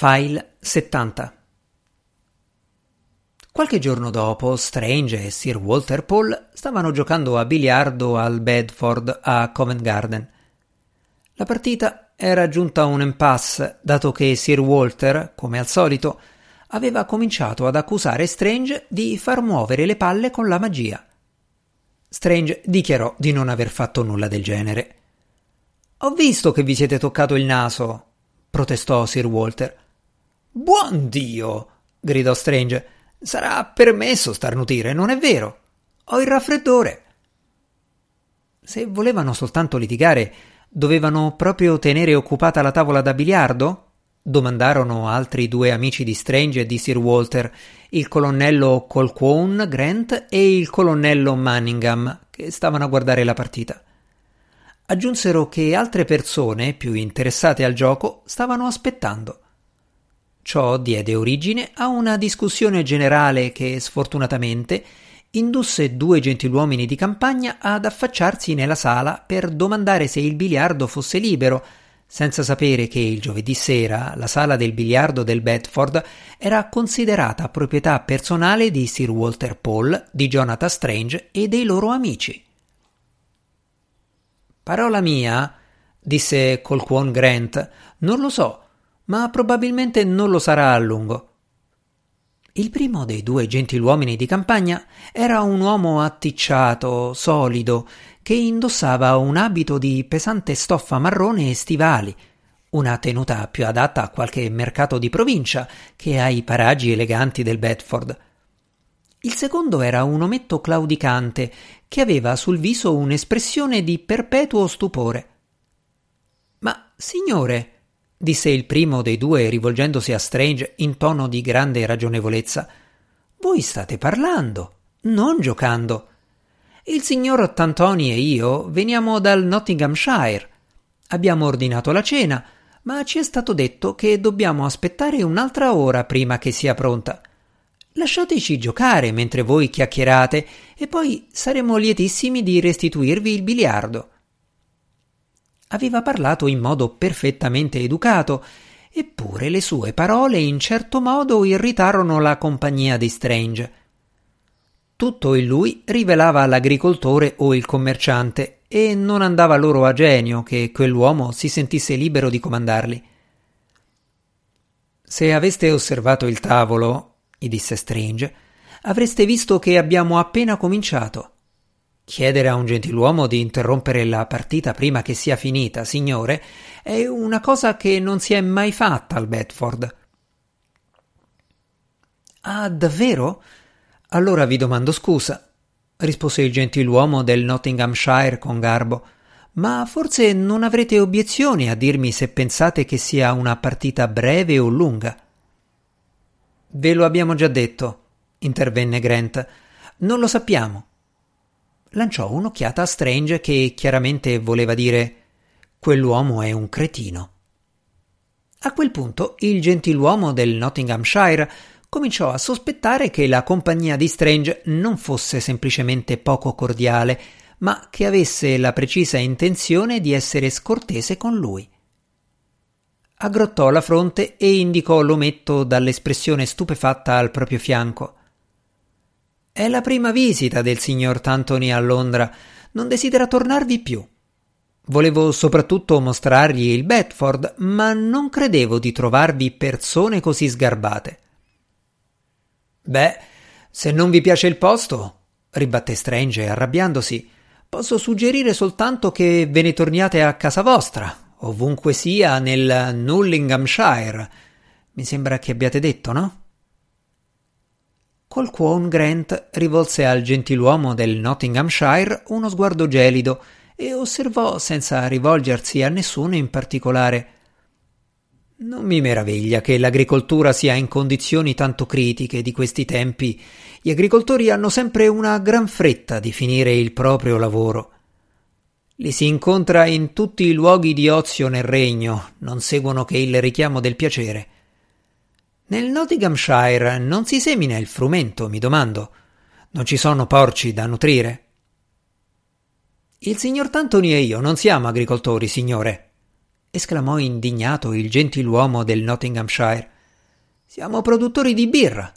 File 70 Qualche giorno dopo, Strange e Sir Walter Paul stavano giocando a biliardo al Bedford a Covent Garden. La partita era giunta a un impasse, dato che Sir Walter, come al solito, aveva cominciato ad accusare Strange di far muovere le palle con la magia. Strange dichiarò di non aver fatto nulla del genere. Ho visto che vi siete toccato il naso, protestò Sir Walter. Buon Dio! gridò Strange. Sarà permesso starnutire, non è vero? Ho il raffreddore. Se volevano soltanto litigare, dovevano proprio tenere occupata la tavola da biliardo? domandarono altri due amici di Strange e di Sir Walter, il colonnello Colquhoun Grant e il colonnello Manningham, che stavano a guardare la partita. Aggiunsero che altre persone, più interessate al gioco, stavano aspettando. Ciò diede origine a una discussione generale che, sfortunatamente, indusse due gentiluomini di campagna ad affacciarsi nella sala per domandare se il biliardo fosse libero, senza sapere che il giovedì sera la sala del biliardo del Bedford era considerata proprietà personale di Sir Walter Paul, di Jonathan Strange e dei loro amici. Parola mia, disse Colquhoun Grant, non lo so ma probabilmente non lo sarà a lungo. Il primo dei due gentiluomini di campagna era un uomo atticciato, solido, che indossava un abito di pesante stoffa marrone e stivali, una tenuta più adatta a qualche mercato di provincia che ai paraggi eleganti del Bedford. Il secondo era un ometto claudicante che aveva sul viso un'espressione di perpetuo stupore. Ma, signore, disse il primo dei due rivolgendosi a Strange in tono di grande ragionevolezza. Voi state parlando, non giocando. Il signor Tantoni e io veniamo dal Nottinghamshire. Abbiamo ordinato la cena, ma ci è stato detto che dobbiamo aspettare un'altra ora prima che sia pronta. Lasciateci giocare mentre voi chiacchierate e poi saremo lietissimi di restituirvi il biliardo. Aveva parlato in modo perfettamente educato, eppure le sue parole in certo modo irritarono la compagnia di Strange. Tutto in lui rivelava l'agricoltore o il commerciante, e non andava loro a genio che quell'uomo si sentisse libero di comandarli. Se aveste osservato il tavolo, gli disse Strange, avreste visto che abbiamo appena cominciato. Chiedere a un gentiluomo di interrompere la partita prima che sia finita, signore, è una cosa che non si è mai fatta al Bedford. Ah, davvero? Allora vi domando scusa, rispose il gentiluomo del Nottinghamshire con garbo. Ma forse non avrete obiezioni a dirmi se pensate che sia una partita breve o lunga. Ve lo abbiamo già detto, intervenne Grant. Non lo sappiamo lanciò un'occhiata a Strange che chiaramente voleva dire quell'uomo è un cretino. A quel punto il gentiluomo del Nottinghamshire cominciò a sospettare che la compagnia di Strange non fosse semplicemente poco cordiale, ma che avesse la precisa intenzione di essere scortese con lui. Aggrottò la fronte e indicò l'ometto dall'espressione stupefatta al proprio fianco. È la prima visita del signor Tantoni a Londra. Non desidera tornarvi più. Volevo soprattutto mostrargli il Bedford, ma non credevo di trovarvi persone così sgarbate. Beh, se non vi piace il posto, ribatté Strange arrabbiandosi, posso suggerire soltanto che ve ne torniate a casa vostra, ovunque sia nel Nullinghamshire. Mi sembra che abbiate detto, no? Colquhoun Grant rivolse al gentiluomo del Nottinghamshire uno sguardo gelido e osservò senza rivolgersi a nessuno in particolare. Non mi meraviglia che l'agricoltura sia in condizioni tanto critiche di questi tempi. Gli agricoltori hanno sempre una gran fretta di finire il proprio lavoro. Li si incontra in tutti i luoghi di ozio nel regno, non seguono che il richiamo del piacere. Nel Nottinghamshire non si semina il frumento, mi domando. Non ci sono porci da nutrire? Il signor Tantoni e io non siamo agricoltori, signore, esclamò indignato il gentiluomo del Nottinghamshire. Siamo produttori di birra.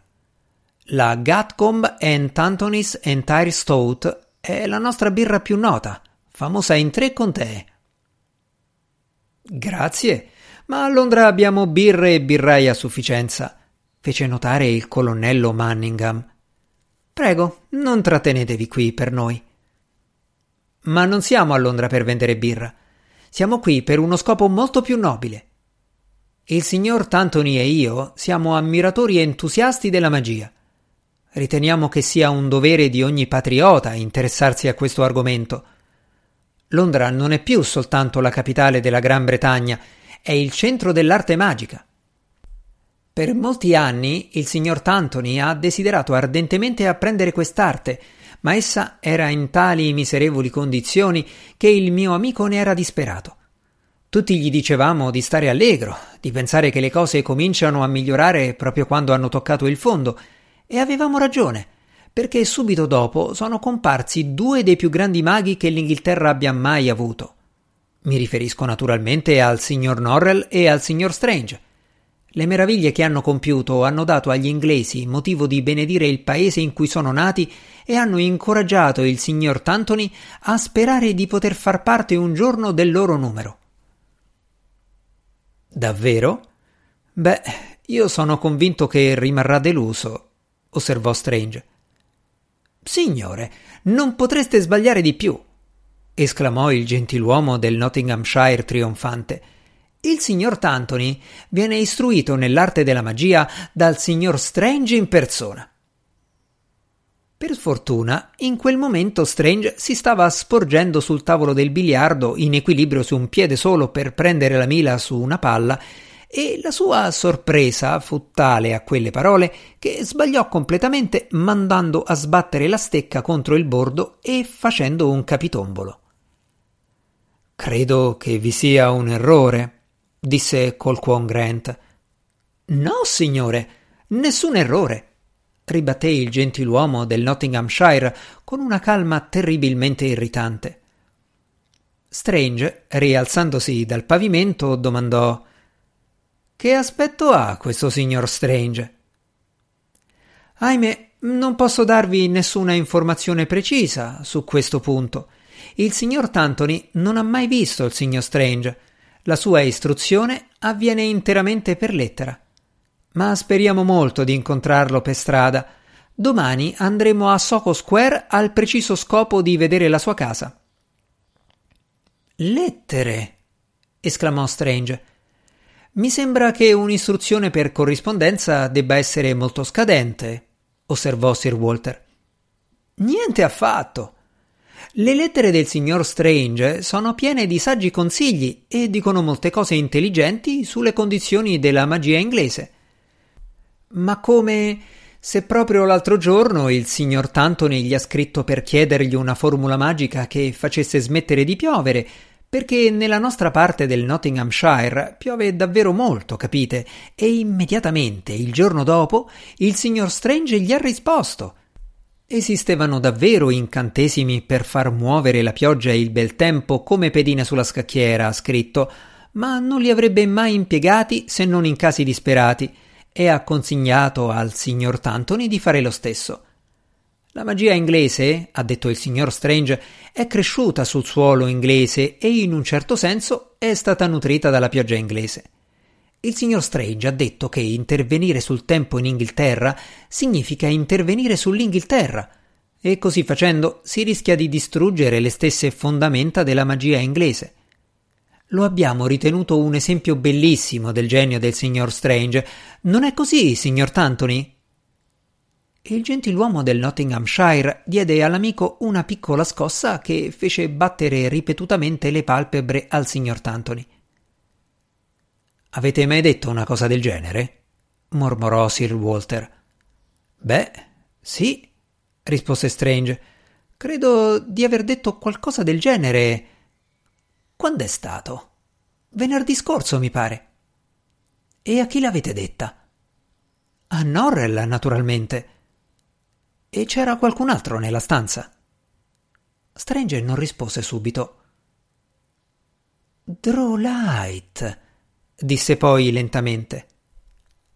La Gatcombe and Anthony's Entire Stout è la nostra birra più nota, famosa in tre contee. Grazie, ma a Londra abbiamo birre e birrai a sufficienza, fece notare il colonnello Manningham. Prego, non trattenetevi qui per noi. Ma non siamo a Londra per vendere birra. Siamo qui per uno scopo molto più nobile. Il signor Tantoni e io siamo ammiratori entusiasti della magia. Riteniamo che sia un dovere di ogni patriota interessarsi a questo argomento. Londra non è più soltanto la capitale della Gran Bretagna, è il centro dell'arte magica. Per molti anni il signor Tantoni ha desiderato ardentemente apprendere quest'arte, ma essa era in tali miserevoli condizioni che il mio amico ne era disperato. Tutti gli dicevamo di stare allegro, di pensare che le cose cominciano a migliorare proprio quando hanno toccato il fondo, e avevamo ragione, perché subito dopo sono comparsi due dei più grandi maghi che l'Inghilterra abbia mai avuto. Mi riferisco naturalmente al signor Norrell e al signor Strange. Le meraviglie che hanno compiuto hanno dato agli inglesi motivo di benedire il paese in cui sono nati e hanno incoraggiato il signor Tantoni a sperare di poter far parte un giorno del loro numero. Davvero? Beh, io sono convinto che rimarrà deluso, osservò Strange. Signore, non potreste sbagliare di più, esclamò il gentiluomo del Nottinghamshire trionfante. Il signor Tantoni viene istruito nell'arte della magia dal signor Strange in persona. Per fortuna, in quel momento Strange si stava sporgendo sul tavolo del biliardo in equilibrio su un piede solo per prendere la mila su una palla e la sua sorpresa fu tale a quelle parole che sbagliò completamente mandando a sbattere la stecca contro il bordo e facendo un capitombolo. Credo che vi sia un errore, disse Colquhoun Grant. No, signore, nessun errore, ribatté il gentiluomo del Nottinghamshire con una calma terribilmente irritante. Strange, rialzandosi dal pavimento, domandò Che aspetto ha questo signor Strange? Ahimè, non posso darvi nessuna informazione precisa su questo punto. Il signor Tantoni non ha mai visto il signor Strange la sua istruzione avviene interamente per lettera. Ma speriamo molto di incontrarlo per strada. Domani andremo a Soco Square al preciso scopo di vedere la sua casa. Lettere! esclamò Strange. Mi sembra che un'istruzione per corrispondenza debba essere molto scadente, osservò Sir Walter. Niente affatto. Le lettere del signor Strange sono piene di saggi consigli e dicono molte cose intelligenti sulle condizioni della magia inglese. Ma come se proprio l'altro giorno il signor Tantoni gli ha scritto per chiedergli una formula magica che facesse smettere di piovere, perché nella nostra parte del Nottinghamshire piove davvero molto, capite? E immediatamente, il giorno dopo, il signor Strange gli ha risposto Esistevano davvero incantesimi per far muovere la pioggia e il bel tempo come pedine sulla scacchiera, ha scritto, ma non li avrebbe mai impiegati se non in casi disperati, e ha consignato al signor Tantoni di fare lo stesso. La magia inglese, ha detto il signor Strange, è cresciuta sul suolo inglese e in un certo senso è stata nutrita dalla pioggia inglese. Il signor Strange ha detto che intervenire sul tempo in Inghilterra significa intervenire sull'Inghilterra, e così facendo si rischia di distruggere le stesse fondamenta della magia inglese. Lo abbiamo ritenuto un esempio bellissimo del genio del signor Strange. Non è così, signor Tantony? Il gentiluomo del Nottinghamshire diede all'amico una piccola scossa che fece battere ripetutamente le palpebre al signor Tantony. Avete mai detto una cosa del genere? mormorò Sir Walter. Beh, sì, rispose Strange. Credo di aver detto qualcosa del genere. Quando è stato? Venerdì scorso, mi pare. E a chi l'avete detta? A Norrell, naturalmente. E c'era qualcun altro nella stanza? Strange non rispose subito. Drolight, disse poi lentamente.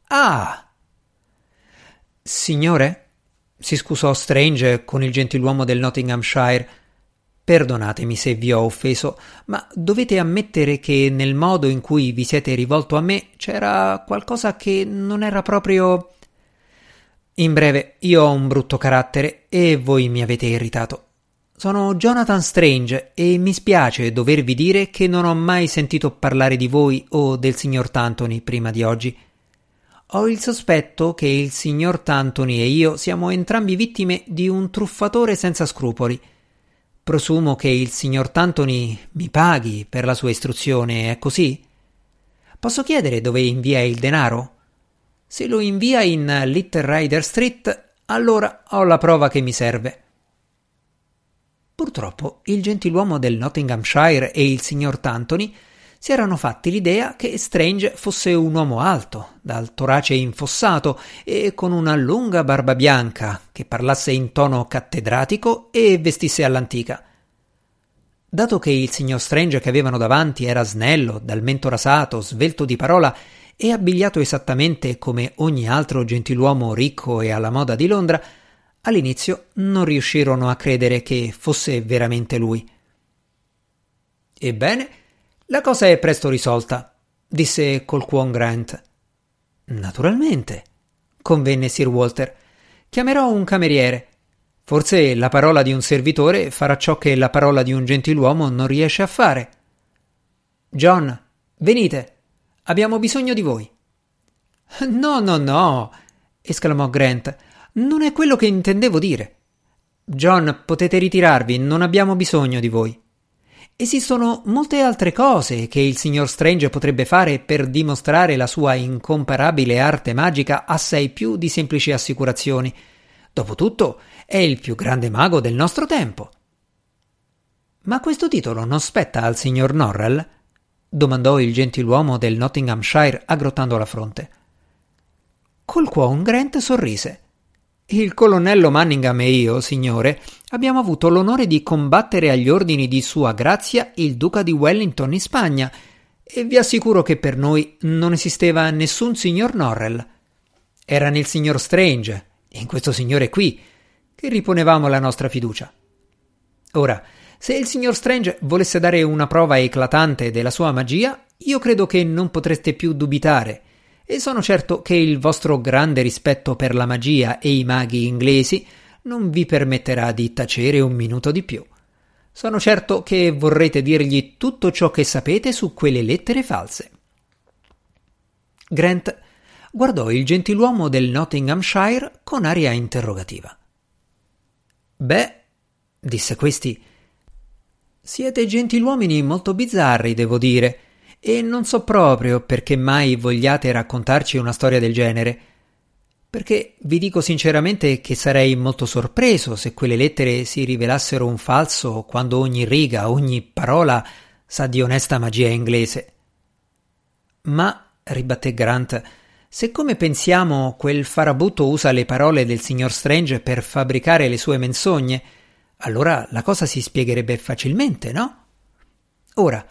Ah! Signore? si scusò Strange con il gentiluomo del Nottinghamshire. Perdonatemi se vi ho offeso, ma dovete ammettere che nel modo in cui vi siete rivolto a me c'era qualcosa che non era proprio. In breve, io ho un brutto carattere e voi mi avete irritato. Sono Jonathan Strange e mi spiace dovervi dire che non ho mai sentito parlare di voi o del signor Tantoni prima di oggi. Ho il sospetto che il signor Tantoni e io siamo entrambi vittime di un truffatore senza scrupoli. Presumo che il signor Tantoni mi paghi per la sua istruzione, è così? Posso chiedere dove invia il denaro? Se lo invia in Little Rider Street, allora ho la prova che mi serve. Purtroppo il gentiluomo del Nottinghamshire e il signor Tantoni si erano fatti l'idea che Strange fosse un uomo alto, dal torace infossato e con una lunga barba bianca, che parlasse in tono cattedratico e vestisse all'antica. Dato che il signor Strange che avevano davanti era snello, dal mento rasato, svelto di parola e abbigliato esattamente come ogni altro gentiluomo ricco e alla moda di Londra, all'inizio non riuscirono a credere che fosse veramente lui. Ebbene, la cosa è presto risolta, disse Colquhoun Grant. Naturalmente, convenne Sir Walter. Chiamerò un cameriere. Forse la parola di un servitore farà ciò che la parola di un gentiluomo non riesce a fare. John, venite. Abbiamo bisogno di voi. No, no, no, esclamò Grant. Non è quello che intendevo dire. John, potete ritirarvi, non abbiamo bisogno di voi. Esistono molte altre cose che il signor Strange potrebbe fare per dimostrare la sua incomparabile arte magica assai più di semplici assicurazioni. Dopotutto, è il più grande mago del nostro tempo. Ma questo titolo non spetta al signor Norrell? domandò il gentiluomo del Nottinghamshire aggrottando la fronte. Col Grant sorrise. Il colonnello Manningham e io, signore, abbiamo avuto l'onore di combattere agli ordini di Sua Grazia il Duca di Wellington in Spagna, e vi assicuro che per noi non esisteva nessun signor Norrell. Era nel signor Strange, in questo signore qui, che riponevamo la nostra fiducia. Ora, se il signor Strange volesse dare una prova eclatante della sua magia, io credo che non potreste più dubitare e sono certo che il vostro grande rispetto per la magia e i maghi inglesi non vi permetterà di tacere un minuto di più. Sono certo che vorrete dirgli tutto ciò che sapete su quelle lettere false. Grant guardò il gentiluomo del Nottinghamshire con aria interrogativa. Beh, disse questi, siete gentiluomini molto bizzarri, devo dire, e non so proprio perché mai vogliate raccontarci una storia del genere. Perché vi dico sinceramente che sarei molto sorpreso se quelle lettere si rivelassero un falso quando ogni riga, ogni parola sa di onesta magia inglese. Ma, ribatté Grant, se come pensiamo quel farabutto usa le parole del signor Strange per fabbricare le sue menzogne, allora la cosa si spiegherebbe facilmente, no? Ora,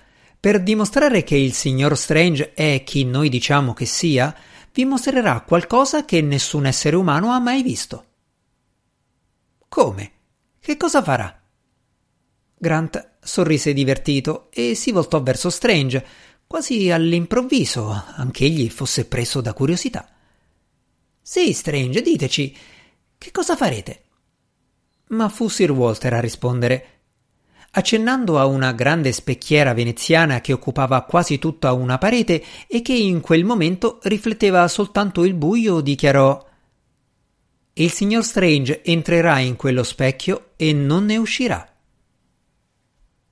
per dimostrare che il signor Strange è chi noi diciamo che sia, vi mostrerà qualcosa che nessun essere umano ha mai visto. Come? Che cosa farà? Grant sorrise divertito e si voltò verso Strange, quasi all'improvviso, anch'egli fosse preso da curiosità. Sì, Strange, diteci, che cosa farete? Ma fu Sir Walter a rispondere accennando a una grande specchiera veneziana che occupava quasi tutta una parete e che in quel momento rifletteva soltanto il buio, dichiarò Il signor Strange entrerà in quello specchio e non ne uscirà.